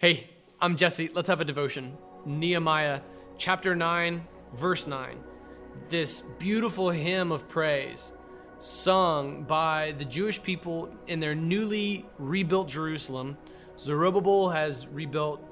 Hey, I'm Jesse. Let's have a devotion. Nehemiah chapter 9, verse 9. This beautiful hymn of praise sung by the Jewish people in their newly rebuilt Jerusalem. Zerubbabel has rebuilt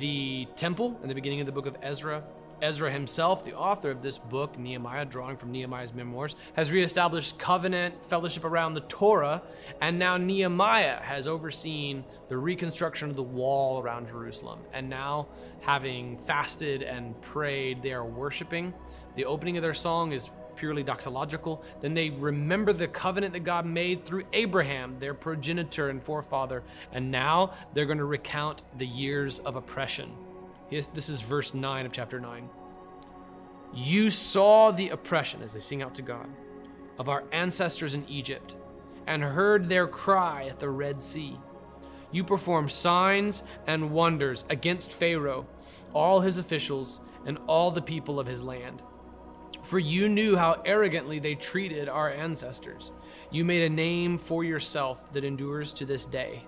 the temple in the beginning of the book of Ezra. Ezra himself, the author of this book, Nehemiah, drawing from Nehemiah's memoirs, has reestablished covenant fellowship around the Torah, and now Nehemiah has overseen the reconstruction of the wall around Jerusalem. And now, having fasted and prayed, they are worshiping. The opening of their song is purely doxological. Then they remember the covenant that God made through Abraham, their progenitor and forefather. And now they're going to recount the years of oppression. This is verse 9 of chapter 9. You saw the oppression, as they sing out to God, of our ancestors in Egypt and heard their cry at the Red Sea. You performed signs and wonders against Pharaoh, all his officials, and all the people of his land. For you knew how arrogantly they treated our ancestors. You made a name for yourself that endures to this day.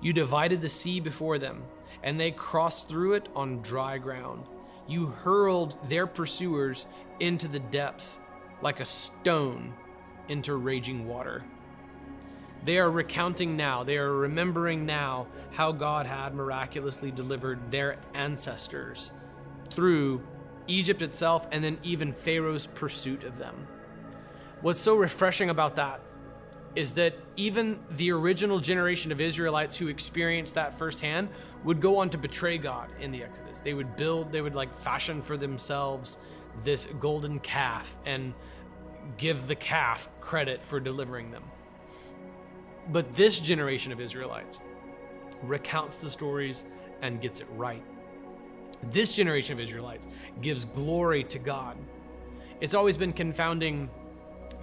You divided the sea before them, and they crossed through it on dry ground. You hurled their pursuers into the depths like a stone into raging water. They are recounting now, they are remembering now how God had miraculously delivered their ancestors through Egypt itself and then even Pharaoh's pursuit of them. What's so refreshing about that is that even the original generation of Israelites who experienced that firsthand would go on to betray God in the Exodus. They would build, they would like fashion for themselves this golden calf and give the calf credit for delivering them. But this generation of Israelites recounts the stories and gets it right. This generation of Israelites gives glory to God. It's always been confounding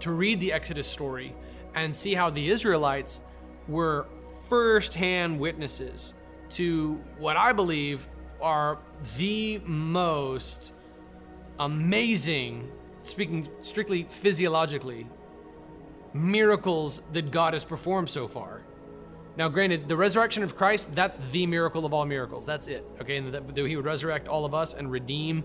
to read the Exodus story and see how the Israelites were firsthand witnesses to what I believe are the most amazing, speaking strictly physiologically, miracles that God has performed so far. Now, granted, the resurrection of Christ, that's the miracle of all miracles. That's it. Okay. And that, that he would resurrect all of us and redeem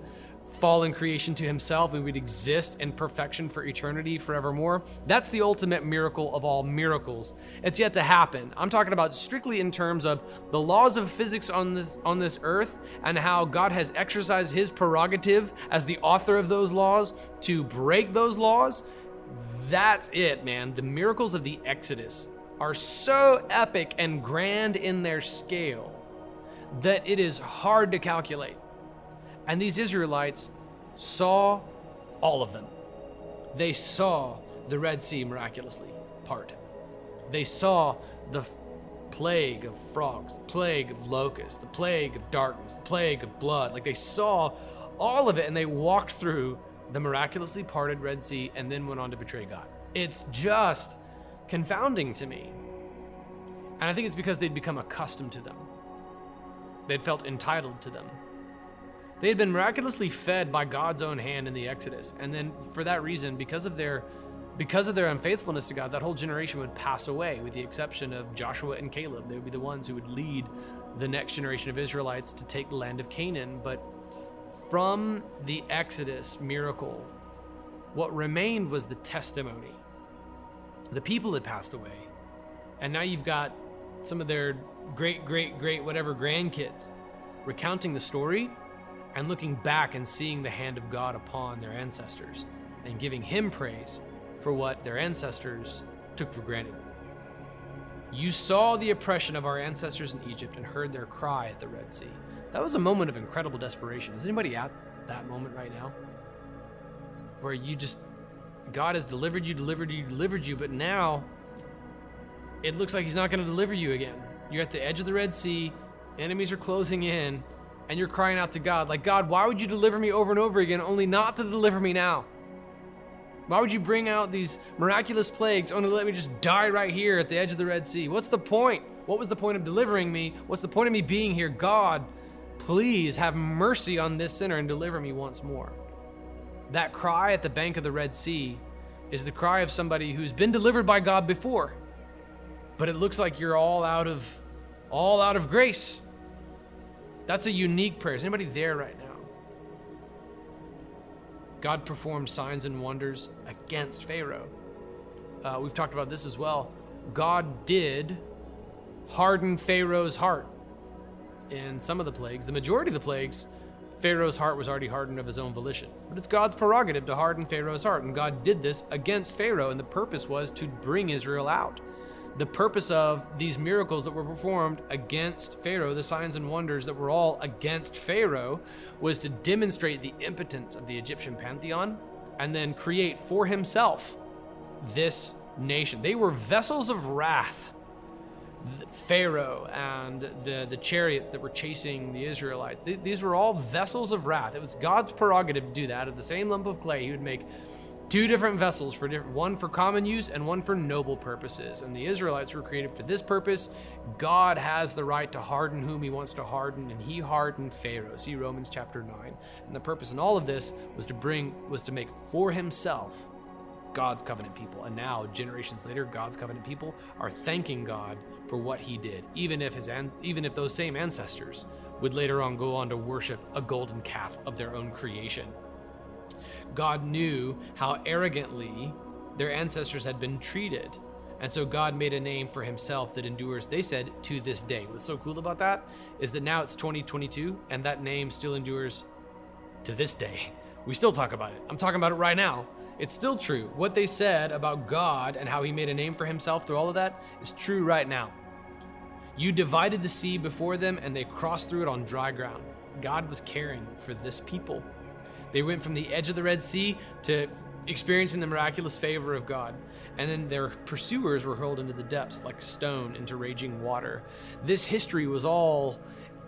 fallen creation to himself and we'd exist in perfection for eternity forevermore. That's the ultimate miracle of all miracles. It's yet to happen. I'm talking about strictly in terms of the laws of physics on this on this earth and how God has exercised his prerogative as the author of those laws to break those laws. That's it, man. The miracles of the Exodus are so epic and grand in their scale that it is hard to calculate. And these Israelites saw all of them. They saw the Red Sea miraculously part. They saw the plague of frogs, the plague of locusts, the plague of darkness, the plague of blood. Like they saw all of it and they walked through the miraculously parted Red Sea and then went on to betray God. It's just confounding to me. And I think it's because they'd become accustomed to them. They'd felt entitled to them. They had been miraculously fed by God's own hand in the Exodus. And then for that reason, because of their because of their unfaithfulness to God, that whole generation would pass away, with the exception of Joshua and Caleb. They would be the ones who would lead the next generation of Israelites to take the land of Canaan. But from the Exodus miracle, what remained was the testimony. The people had passed away. And now you've got some of their great, great, great, whatever grandkids recounting the story and looking back and seeing the hand of God upon their ancestors and giving Him praise for what their ancestors took for granted. You saw the oppression of our ancestors in Egypt and heard their cry at the Red Sea. That was a moment of incredible desperation. Is anybody at that moment right now? Where you just, God has delivered you, delivered you, delivered you, but now it looks like He's not going to deliver you again. You're at the edge of the Red Sea, enemies are closing in, and you're crying out to God, like, God, why would you deliver me over and over again, only not to deliver me now? Why would you bring out these miraculous plagues only to let me just die right here at the edge of the Red Sea? What's the point? What was the point of delivering me? What's the point of me being here? God, please have mercy on this sinner and deliver me once more. That cry at the bank of the Red Sea is the cry of somebody who's been delivered by God before. But it looks like you're all out of all out of grace That's a unique prayer. Is anybody there right now? God performed signs and wonders against Pharaoh. Uh, we've talked about this as well. God did harden Pharaoh's heart in some of the plagues. The majority of the plagues, Pharaoh's heart was already hardened of his own volition. But it's God's prerogative to harden Pharaoh's heart. And God did this against Pharaoh, and the purpose was to bring Israel out the purpose of these miracles that were performed against Pharaoh, the signs and wonders that were all against Pharaoh, was to demonstrate the impotence of the Egyptian pantheon and then create for himself this nation. They were vessels of wrath. Pharaoh and the, the chariots that were chasing the Israelites. These were all vessels of wrath. It was God's prerogative to do that. Of the same lump of clay, he would make two different vessels for different, one for common use and one for noble purposes. And the Israelites were created for this purpose. God has the right to harden whom he wants to harden, and he hardened Pharaoh. See Romans chapter 9. And the purpose in all of this was to bring was to make for himself God's covenant people. And now, generations later, God's covenant people are thanking God for what he did, even if his even if those same ancestors would later on go on to worship a golden calf of their own creation. God knew how arrogantly their ancestors had been treated. And so God made a name for himself that endures, they said, to this day. What's so cool about that is that now it's 2022 and that name still endures to this day. We still talk about it. I'm talking about it right now. It's still true. What they said about God and how he made a name for himself through all of that is true right now. You divided the sea before them and they crossed through it on dry ground. God was caring for this people. They went from the edge of the Red Sea to experiencing the miraculous favor of God. And then their pursuers were hurled into the depths like stone into raging water. This history was all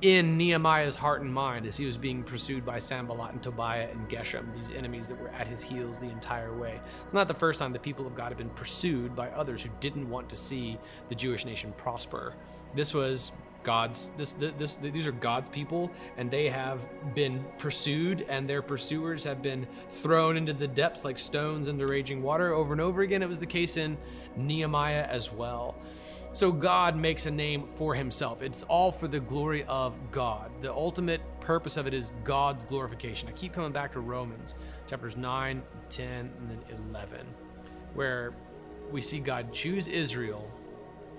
in Nehemiah's heart and mind as he was being pursued by Sanballat and Tobiah and Geshem, these enemies that were at his heels the entire way. It's not the first time the people of God have been pursued by others who didn't want to see the Jewish nation prosper. This was God's this, this these are God's people and they have been pursued and their pursuers have been thrown into the depths like stones into raging water over and over again. It was the case in Nehemiah as well. So God makes a name for himself. It's all for the glory of God. The ultimate purpose of it is God's glorification. I keep coming back to Romans chapters 9, 10, and then 11, where we see God choose Israel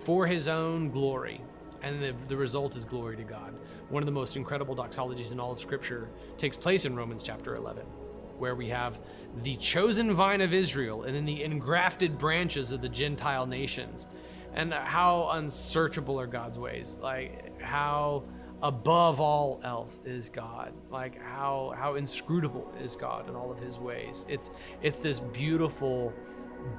for his own glory and the, the result is glory to God. One of the most incredible doxologies in all of Scripture takes place in Romans chapter 11, where we have the chosen vine of Israel and then the engrafted branches of the Gentile nations. And how unsearchable are God's ways. Like, how above all else is God. Like how how inscrutable is God in all of his ways. It's it's this beautiful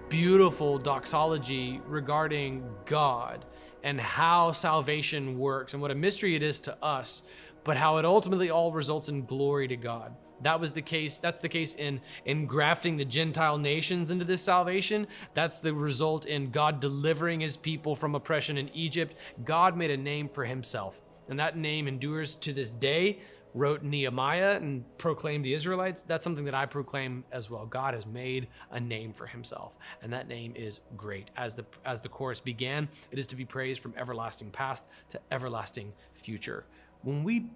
beautiful doxology regarding God and how salvation works and what a mystery it is to us, but how it ultimately all results in glory to God. That was the case. That's the case in in grafting the Gentile nations into this salvation. That's the result in God delivering his people from oppression in Egypt. God made a name for himself, and that name endures to this day wrote Nehemiah and proclaimed the Israelites, that's something that I proclaim as well. God has made a name for himself, and that name is great. As the as the chorus began, it is to be praised from everlasting past to everlasting future. When we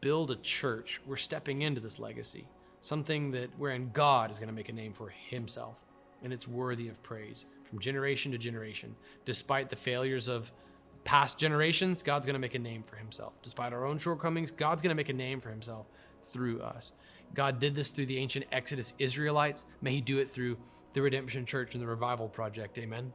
build a church, we're stepping into this legacy, something that wherein God is going to make a name for himself, and it's worthy of praise from generation to generation, despite the failures of past generations, God's going to make a name for himself. Despite our own shortcomings, God's going to make a name for himself through us. God did this through the ancient Exodus Israelites. May he do it through the Redemption Church and the Revival Project. Amen.